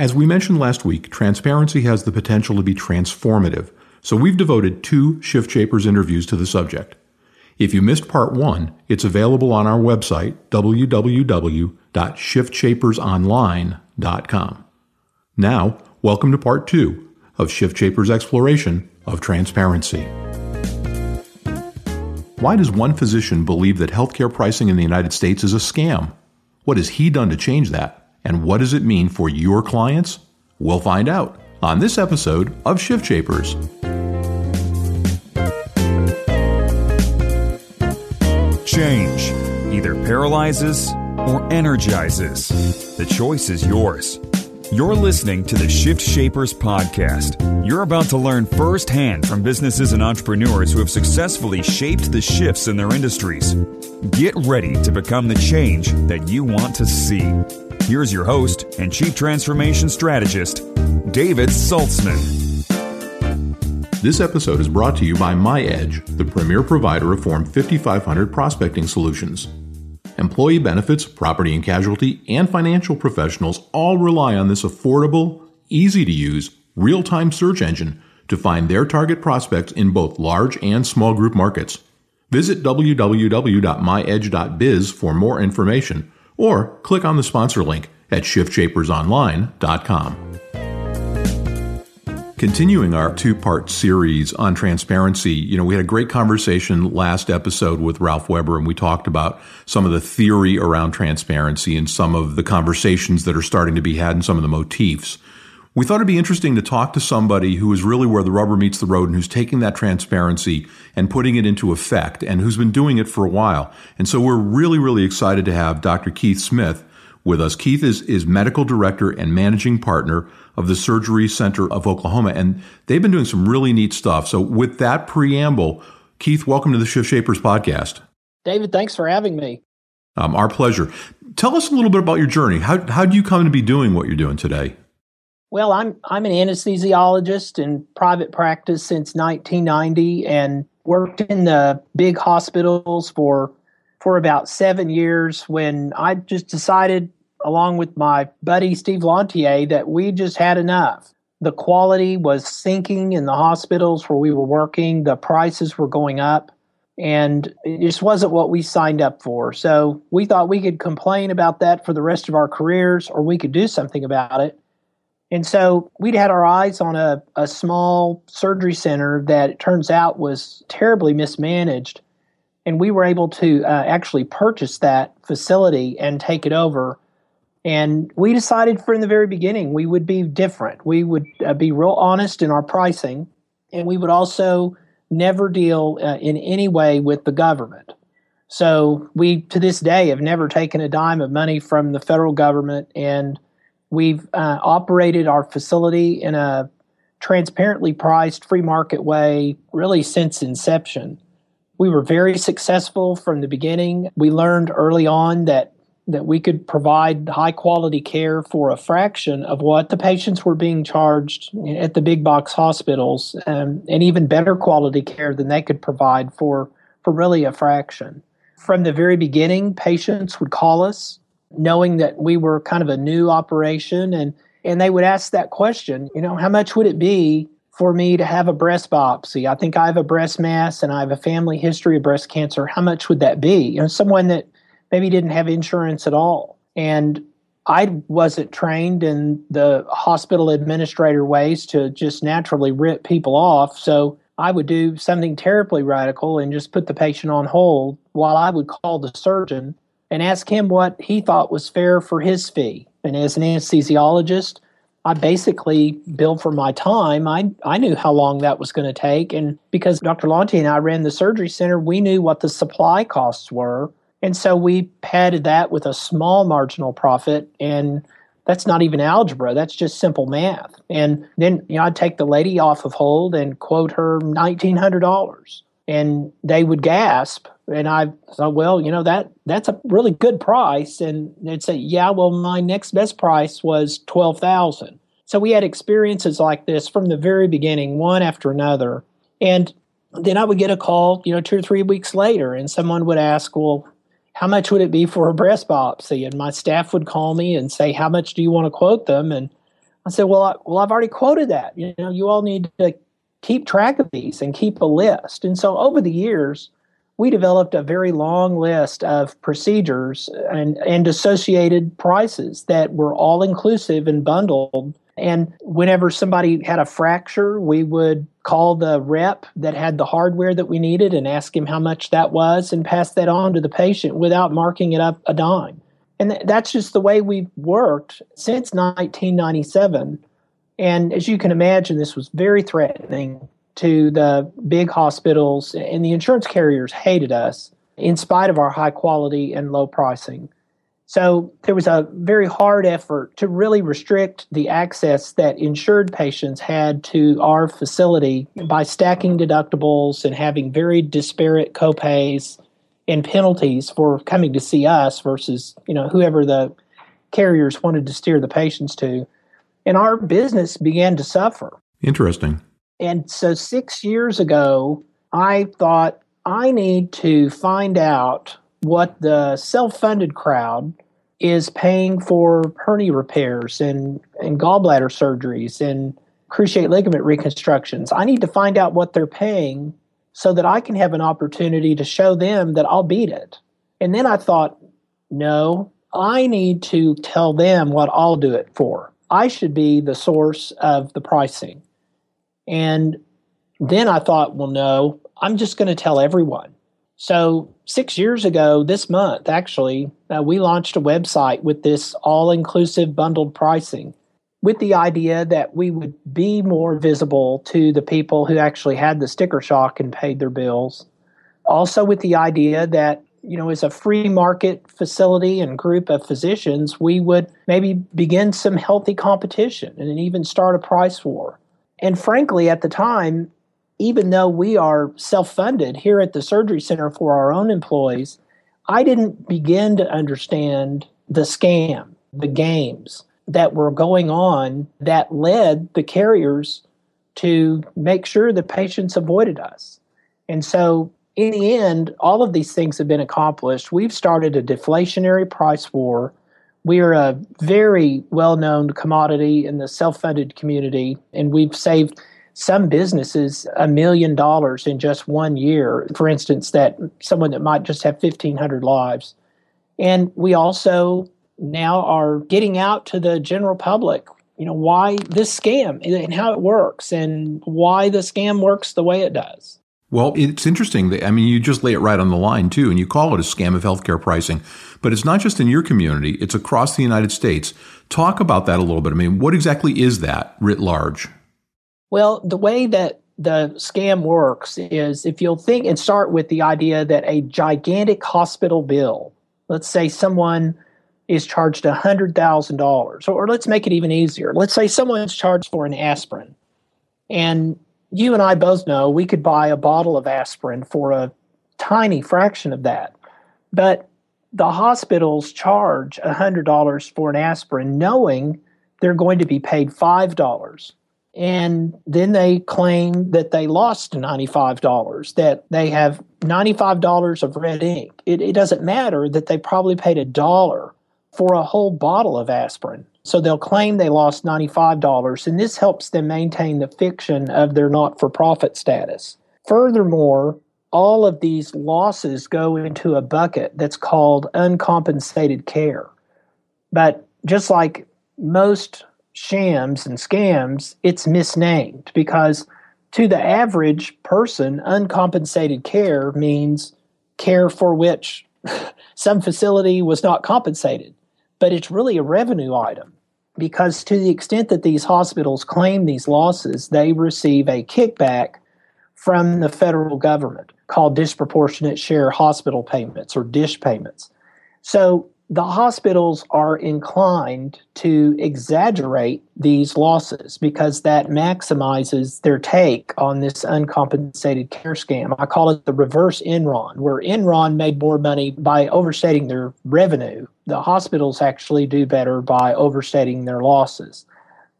As we mentioned last week, transparency has the potential to be transformative, so we've devoted two Shift Shapers interviews to the subject. If you missed part one, it's available on our website, www.shiftshapersonline.com. Now, welcome to part two of Shift Shapers' exploration of transparency. Why does one physician believe that healthcare pricing in the United States is a scam? What has he done to change that? And what does it mean for your clients? We'll find out on this episode of Shift Shapers. Change either paralyzes or energizes. The choice is yours. You're listening to the Shift Shapers podcast. You're about to learn firsthand from businesses and entrepreneurs who have successfully shaped the shifts in their industries. Get ready to become the change that you want to see. Here's your host and Chief Transformation Strategist, David Saltzman. This episode is brought to you by MyEdge, the premier provider of Form 5500 prospecting solutions. Employee benefits, property and casualty, and financial professionals all rely on this affordable, easy to use, real time search engine to find their target prospects in both large and small group markets. Visit www.myedge.biz for more information or click on the sponsor link at shiftshapersonline.com. Continuing our two part series on transparency, you know, we had a great conversation last episode with Ralph Weber, and we talked about some of the theory around transparency and some of the conversations that are starting to be had and some of the motifs. We thought it'd be interesting to talk to somebody who is really where the rubber meets the road and who's taking that transparency and putting it into effect and who's been doing it for a while. And so we're really, really excited to have Dr. Keith Smith with us. Keith is, is medical director and managing partner of the Surgery Center of Oklahoma, and they've been doing some really neat stuff. So, with that preamble, Keith, welcome to the Shift Shapers podcast. David, thanks for having me. Um, our pleasure. Tell us a little bit about your journey. How how do you come to be doing what you're doing today? Well, I'm I'm an anesthesiologist in private practice since 1990, and worked in the big hospitals for for about seven years when I just decided, along with my buddy Steve Lantier, that we just had enough. The quality was sinking in the hospitals where we were working, the prices were going up, and it just wasn't what we signed up for. So we thought we could complain about that for the rest of our careers, or we could do something about it. And so we'd had our eyes on a, a small surgery center that it turns out was terribly mismanaged and we were able to uh, actually purchase that facility and take it over. And we decided from the very beginning we would be different. We would uh, be real honest in our pricing, and we would also never deal uh, in any way with the government. So we, to this day, have never taken a dime of money from the federal government, and we've uh, operated our facility in a transparently priced free market way really since inception. We were very successful from the beginning. We learned early on that that we could provide high quality care for a fraction of what the patients were being charged at the big box hospitals, um, and even better quality care than they could provide for for really a fraction. From the very beginning, patients would call us knowing that we were kind of a new operation and and they would ask that question, you know, how much would it be for me to have a breast biopsy. I think I have a breast mass and I have a family history of breast cancer. How much would that be? You know, someone that maybe didn't have insurance at all. And I wasn't trained in the hospital administrator ways to just naturally rip people off. So I would do something terribly radical and just put the patient on hold while I would call the surgeon and ask him what he thought was fair for his fee. And as an anesthesiologist, I basically billed for my time. I, I knew how long that was going to take. And because Dr. Lantier and I ran the surgery center, we knew what the supply costs were. And so we padded that with a small marginal profit. And that's not even algebra, that's just simple math. And then you know, I'd take the lady off of hold and quote her $1,900. And they would gasp and I thought, well, you know that that's a really good price, and they'd say, yeah, well, my next best price was twelve thousand. So we had experiences like this from the very beginning, one after another, and then I would get a call, you know, two or three weeks later, and someone would ask, well, how much would it be for a breast biopsy? And my staff would call me and say, how much do you want to quote them? And I said, well, I, well, I've already quoted that. You know, you all need to keep track of these and keep a list. And so over the years, we developed a very long list of procedures and, and associated prices that were all inclusive and bundled. And whenever somebody had a fracture, we would call the rep that had the hardware that we needed and ask him how much that was and pass that on to the patient without marking it up a dime. And that's just the way we've worked since 1997. And as you can imagine, this was very threatening to the big hospitals, and the insurance carriers hated us in spite of our high quality and low pricing. So there was a very hard effort to really restrict the access that insured patients had to our facility by stacking deductibles and having very disparate copays and penalties for coming to see us versus you know whoever the carriers wanted to steer the patients to. And our business began to suffer. Interesting and so 6 years ago i thought i need to find out what the self-funded crowd is paying for hernia repairs and, and gallbladder surgeries and cruciate ligament reconstructions. I need to find out what they're paying so that I can have an opportunity to show them that I'll beat it. And then I thought, no, I need to tell them what I'll do it for. I should be the source of the pricing. And then I thought, well, no, I'm just going to tell everyone. So, six years ago, this month, actually, uh, we launched a website with this all inclusive bundled pricing with the idea that we would be more visible to the people who actually had the sticker shock and paid their bills. Also, with the idea that, you know, as a free market facility and group of physicians, we would maybe begin some healthy competition and even start a price war. And frankly, at the time, even though we are self funded here at the Surgery Center for our own employees, I didn't begin to understand the scam, the games that were going on that led the carriers to make sure the patients avoided us. And so, in the end, all of these things have been accomplished. We've started a deflationary price war. We are a very well known commodity in the self funded community, and we've saved some businesses a million dollars in just one year. For instance, that someone that might just have 1,500 lives. And we also now are getting out to the general public you know why this scam and how it works and why the scam works the way it does well, it's interesting. That, I mean, you just lay it right on the line too, and you call it a scam of healthcare pricing. But it's not just in your community; it's across the United States. Talk about that a little bit. I mean, what exactly is that writ large? Well, the way that the scam works is if you'll think and start with the idea that a gigantic hospital bill, let's say someone is charged $100,000. Or let's make it even easier. Let's say someone's charged for an aspirin. And you and I both know we could buy a bottle of aspirin for a tiny fraction of that. But the hospitals charge $100 for an aspirin knowing they're going to be paid $5. And then they claim that they lost $95, that they have $95 of red ink. It, it doesn't matter that they probably paid a dollar for a whole bottle of aspirin. So they'll claim they lost $95, and this helps them maintain the fiction of their not for profit status. Furthermore, all of these losses go into a bucket that's called uncompensated care. But just like most shams and scams, it's misnamed because to the average person, uncompensated care means care for which some facility was not compensated but it's really a revenue item because to the extent that these hospitals claim these losses, they receive a kickback from the federal government called disproportionate share hospital payments or dish payments. So the hospitals are inclined to exaggerate these losses because that maximizes their take on this uncompensated care scam. I call it the reverse Enron, where Enron made more money by overstating their revenue. The hospitals actually do better by overstating their losses.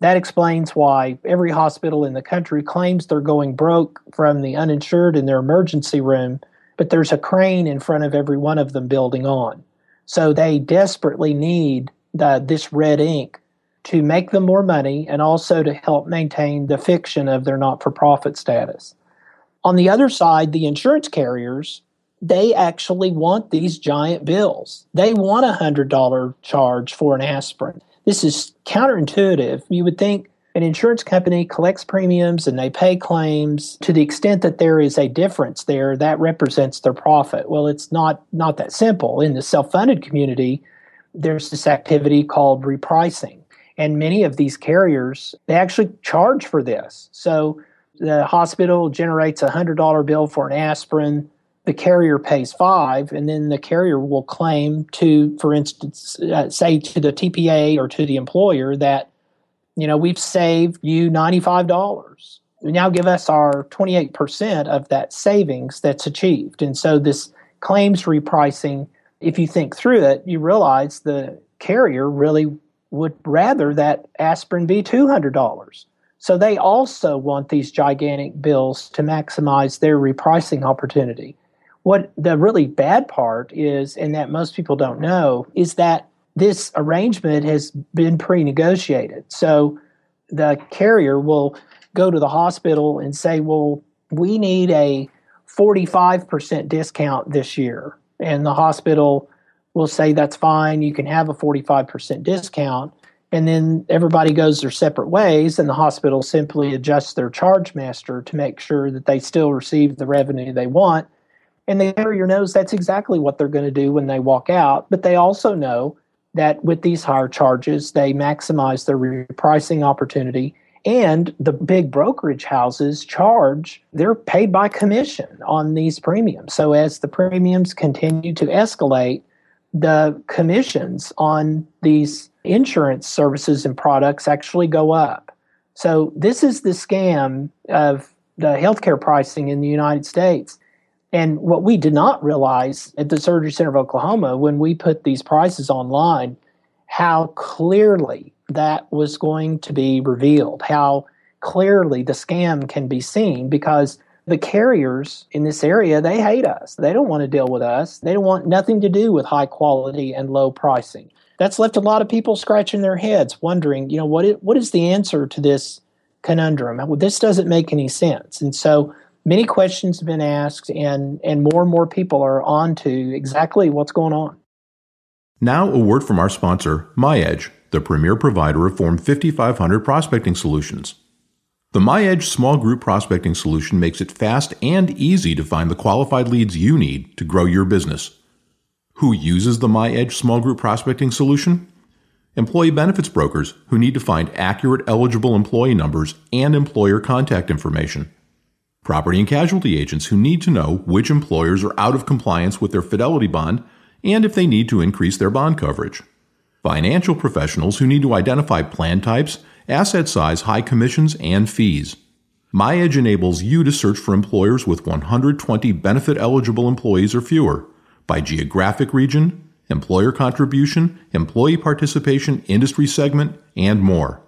That explains why every hospital in the country claims they're going broke from the uninsured in their emergency room, but there's a crane in front of every one of them building on. So they desperately need the, this red ink to make them more money and also to help maintain the fiction of their not for profit status. On the other side, the insurance carriers, they actually want these giant bills. They want a $100 charge for an aspirin. This is counterintuitive. You would think an insurance company collects premiums and they pay claims. To the extent that there is a difference there that represents their profit. Well it's not not that simple. In the self-funded community there's this activity called repricing. And many of these carriers they actually charge for this. So the hospital generates a hundred dollar bill for an aspirin the carrier pays five and then the carrier will claim to for instance uh, say to the tpa or to the employer that you know, we've saved you $95. Now give us our 28% of that savings that's achieved. And so this claims repricing, if you think through it, you realize the carrier really would rather that aspirin be $200. So they also want these gigantic bills to maximize their repricing opportunity. What the really bad part is, and that most people don't know, is that this arrangement has been pre negotiated. So the carrier will go to the hospital and say, well, we need a 45% discount this year. And the hospital will say, that's fine, you can have a 45% discount. And then everybody goes their separate ways, and the hospital simply adjusts their charge master to make sure that they still receive the revenue they want. And the carrier knows that's exactly what they're going to do when they walk out, but they also know that with these higher charges, they maximize their repricing opportunity. And the big brokerage houses charge, they're paid by commission on these premiums. So as the premiums continue to escalate, the commissions on these insurance services and products actually go up. So this is the scam of the healthcare pricing in the United States. And what we did not realize at the Surgery Center of Oklahoma when we put these prices online, how clearly that was going to be revealed, how clearly the scam can be seen because the carriers in this area they hate us. They don't want to deal with us. They don't want nothing to do with high quality and low pricing. That's left a lot of people scratching their heads wondering you know what is, what is the answer to this conundrum? This doesn't make any sense. And so many questions have been asked and and more and more people are on to exactly what's going on. Now a word from our sponsor myedge the premier provider of form 5500 prospecting solutions. The myedge small group prospecting solution makes it fast and easy to find the qualified leads you need to grow your business. Who uses the myedge small group prospecting solution? Employee benefits brokers who need to find accurate eligible employee numbers and employer contact information property and casualty agents who need to know which employers are out of compliance with their fidelity bond and if they need to increase their bond coverage, financial professionals who need to identify plan types, asset size, high commissions, and fees. MyEdge enables you to search for employers with 120 benefit eligible employees or fewer by geographic region, employer contribution, employee participation, industry segment, and more.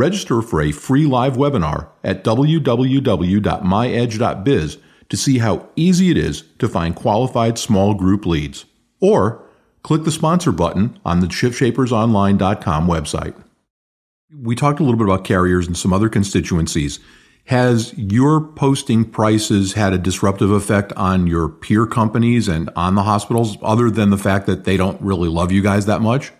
Register for a free live webinar at www.myedge.biz to see how easy it is to find qualified small group leads. Or click the sponsor button on the shiftshapersonline.com website. We talked a little bit about carriers and some other constituencies. Has your posting prices had a disruptive effect on your peer companies and on the hospitals, other than the fact that they don't really love you guys that much?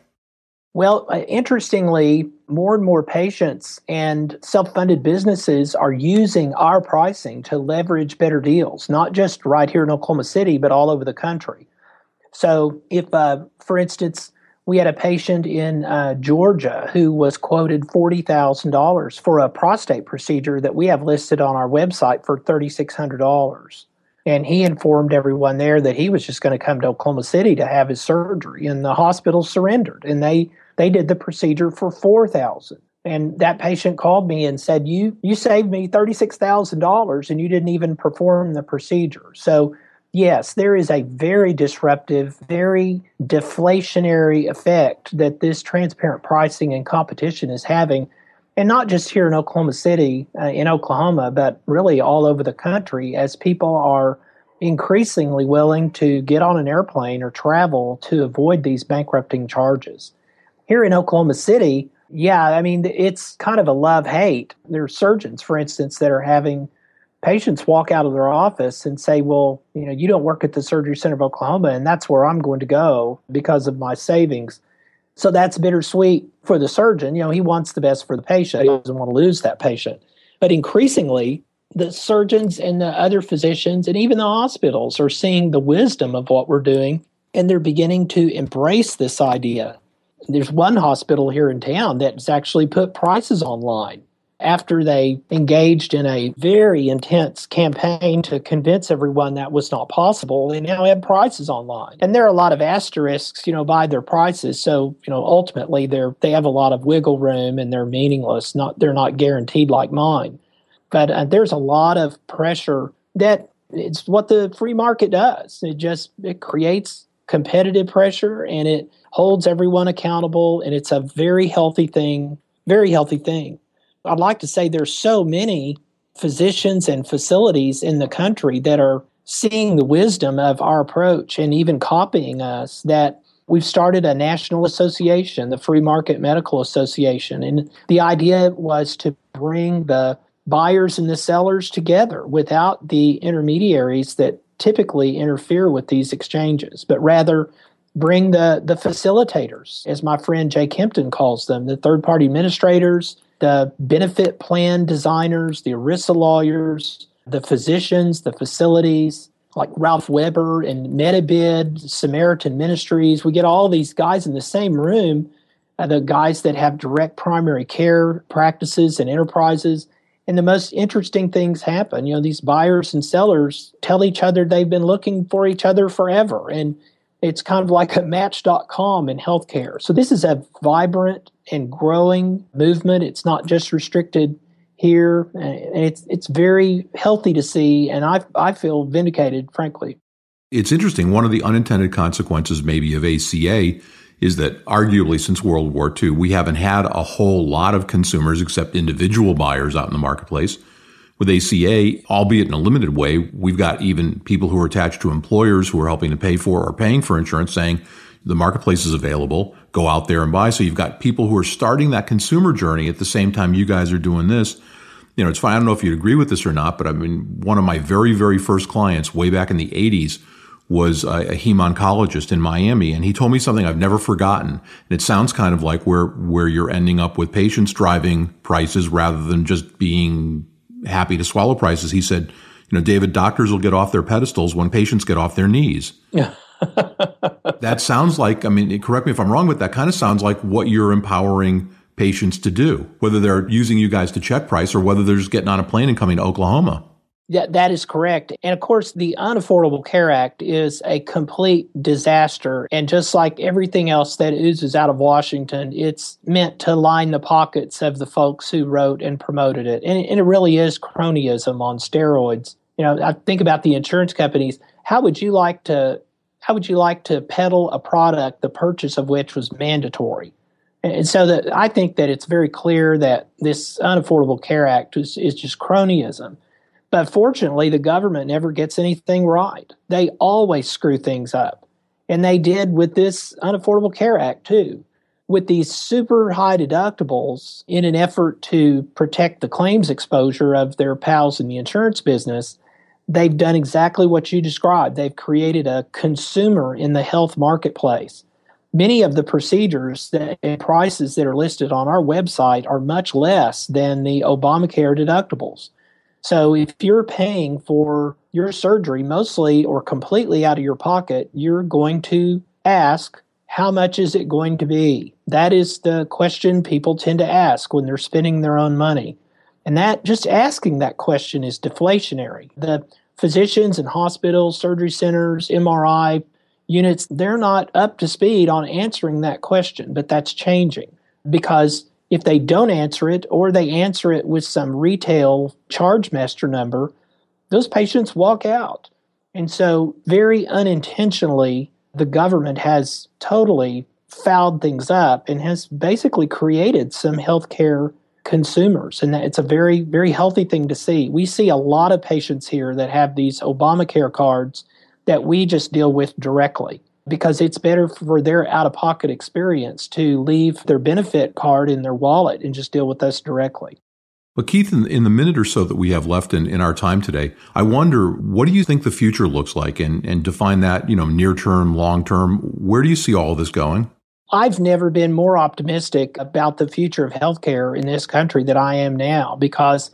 Well, uh, interestingly, more and more patients and self funded businesses are using our pricing to leverage better deals, not just right here in Oklahoma City, but all over the country. So, if, uh, for instance, we had a patient in uh, Georgia who was quoted $40,000 for a prostate procedure that we have listed on our website for $3,600. And he informed everyone there that he was just going to come to Oklahoma City to have his surgery, and the hospital surrendered, and they they did the procedure for four thousand. And that patient called me and said, "You you saved me thirty six thousand dollars, and you didn't even perform the procedure." So yes, there is a very disruptive, very deflationary effect that this transparent pricing and competition is having and not just here in Oklahoma City, uh, in Oklahoma, but really all over the country as people are increasingly willing to get on an airplane or travel to avoid these bankrupting charges. Here in Oklahoma City, Yeah, I mean, it's kind of a love hate. There are surgeons, for instance, that are having patients walk out of their office and say, Well, you know, you don't work at the Surgery Center of Oklahoma, and that's where I'm going to go because of my savings. So that's bittersweet for the surgeon. You know, he wants the best for the patient, he doesn't want to lose that patient. But increasingly, the surgeons and the other physicians and even the hospitals are seeing the wisdom of what we're doing and they're beginning to embrace this idea. There's one hospital here in town that's actually put prices online after they engaged in a very intense campaign to convince everyone that was not possible, they now have prices online. And there are a lot of asterisks, you know, by their prices. So, you know, ultimately they're they have a lot of wiggle room and they're meaningless. Not they're not guaranteed like mine. But uh, there's a lot of pressure that it's what the free market does. It just it creates competitive pressure and it holds everyone accountable and it's a very healthy thing, very healthy thing. I'd like to say there's so many physicians and facilities in the country that are seeing the wisdom of our approach and even copying us that we've started a national association, the Free Market Medical Association. And the idea was to bring the buyers and the sellers together without the intermediaries that typically interfere with these exchanges, but rather bring the, the facilitators, as my friend Jay Kempton calls them, the third party administrators, the benefit plan designers, the ERISA lawyers, the physicians, the facilities, like Ralph Weber and Medibid, Samaritan Ministries. We get all these guys in the same room, uh, the guys that have direct primary care practices and enterprises. And the most interesting things happen. You know, these buyers and sellers tell each other they've been looking for each other forever. And it's kind of like a match.com in healthcare. So this is a vibrant and growing movement. It's not just restricted here. And it's it's very healthy to see, and I I feel vindicated, frankly. It's interesting. One of the unintended consequences, maybe, of ACA is that arguably since World War II, we haven't had a whole lot of consumers except individual buyers out in the marketplace with ACA, albeit in a limited way, we've got even people who are attached to employers who are helping to pay for or paying for insurance saying the marketplace is available. Go out there and buy. So you've got people who are starting that consumer journey at the same time you guys are doing this. You know, it's fine. I don't know if you'd agree with this or not, but I mean, one of my very, very first clients way back in the 80s was a, a hemoncologist in Miami, and he told me something I've never forgotten. And it sounds kind of like where where you're ending up with patients driving prices rather than just being happy to swallow prices. He said, you know, David, doctors will get off their pedestals when patients get off their knees. Yeah. that sounds like, I mean, correct me if I'm wrong, but that kind of sounds like what you're empowering patients to do, whether they're using you guys to check price or whether they're just getting on a plane and coming to Oklahoma. Yeah, that is correct. And of course, the Unaffordable Care Act is a complete disaster. And just like everything else that oozes out of Washington, it's meant to line the pockets of the folks who wrote and promoted it. And, and it really is cronyism on steroids. You know, I think about the insurance companies. How would you like to how would you like to peddle a product the purchase of which was mandatory? And so that I think that it's very clear that this Unaffordable Care Act is, is just cronyism. But fortunately, the government never gets anything right. They always screw things up. And they did with this Unaffordable Care Act, too. With these super high deductibles in an effort to protect the claims exposure of their pals in the insurance business, they've done exactly what you described. They've created a consumer in the health marketplace. Many of the procedures and prices that are listed on our website are much less than the Obamacare deductibles. So if you're paying for your surgery mostly or completely out of your pocket, you're going to ask, how much is it going to be? That is the question people tend to ask when they're spending their own money. And that just asking that question is deflationary. The physicians and hospitals, surgery centers, MRI units, they're not up to speed on answering that question, but that's changing because if they don't answer it or they answer it with some retail charge master number, those patients walk out. And so, very unintentionally, the government has totally fouled things up and has basically created some healthcare consumers. And it's a very, very healthy thing to see. We see a lot of patients here that have these Obamacare cards that we just deal with directly. Because it's better for their out of pocket experience to leave their benefit card in their wallet and just deal with us directly. But Keith, in, in, the minute or so that we have left in, in our time today, I wonder what do you think the future looks like, and and define that you know near term, long term. Where do you see all of this going? I've never been more optimistic about the future of healthcare in this country than I am now because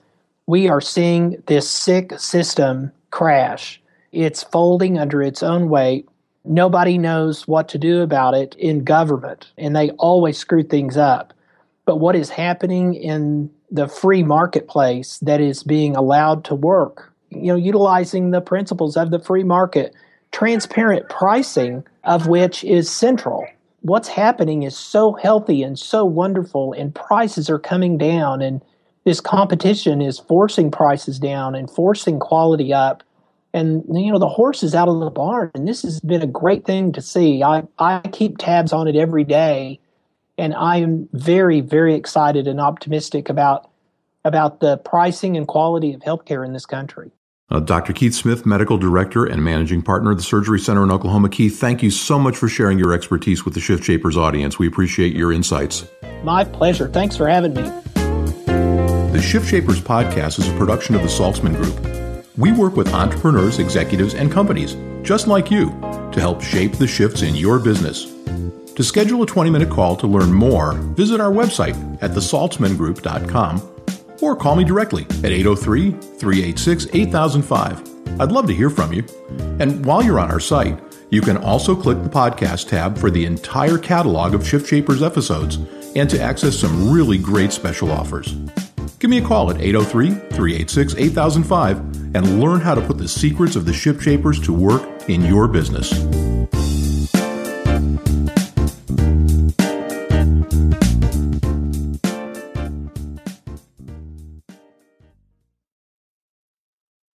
we are seeing this sick system crash. It's folding under its own weight. Nobody knows what to do about it in government, and they always screw things up. But what is happening in the free marketplace that is being allowed to work, you know, utilizing the principles of the free market, transparent pricing of which is central. What's happening is so healthy and so wonderful, and prices are coming down, and this competition is forcing prices down and forcing quality up. And you know the horse is out of the barn, and this has been a great thing to see. I, I keep tabs on it every day and I am very, very excited and optimistic about about the pricing and quality of healthcare in this country. Uh, Dr. Keith Smith, Medical Director and Managing Partner of the Surgery Center in Oklahoma. Keith, thank you so much for sharing your expertise with the Shift Shapers audience. We appreciate your insights. My pleasure. Thanks for having me. The Shift Shapers podcast is a production of the Saltzman Group. We work with entrepreneurs, executives, and companies just like you to help shape the shifts in your business. To schedule a 20 minute call to learn more, visit our website at thesaltzmangroup.com or call me directly at 803 386 8005. I'd love to hear from you. And while you're on our site, you can also click the podcast tab for the entire catalog of Shift Shapers episodes and to access some really great special offers. Give me a call at 803 386 8005 and learn how to put the secrets of the Shift Shapers to work in your business.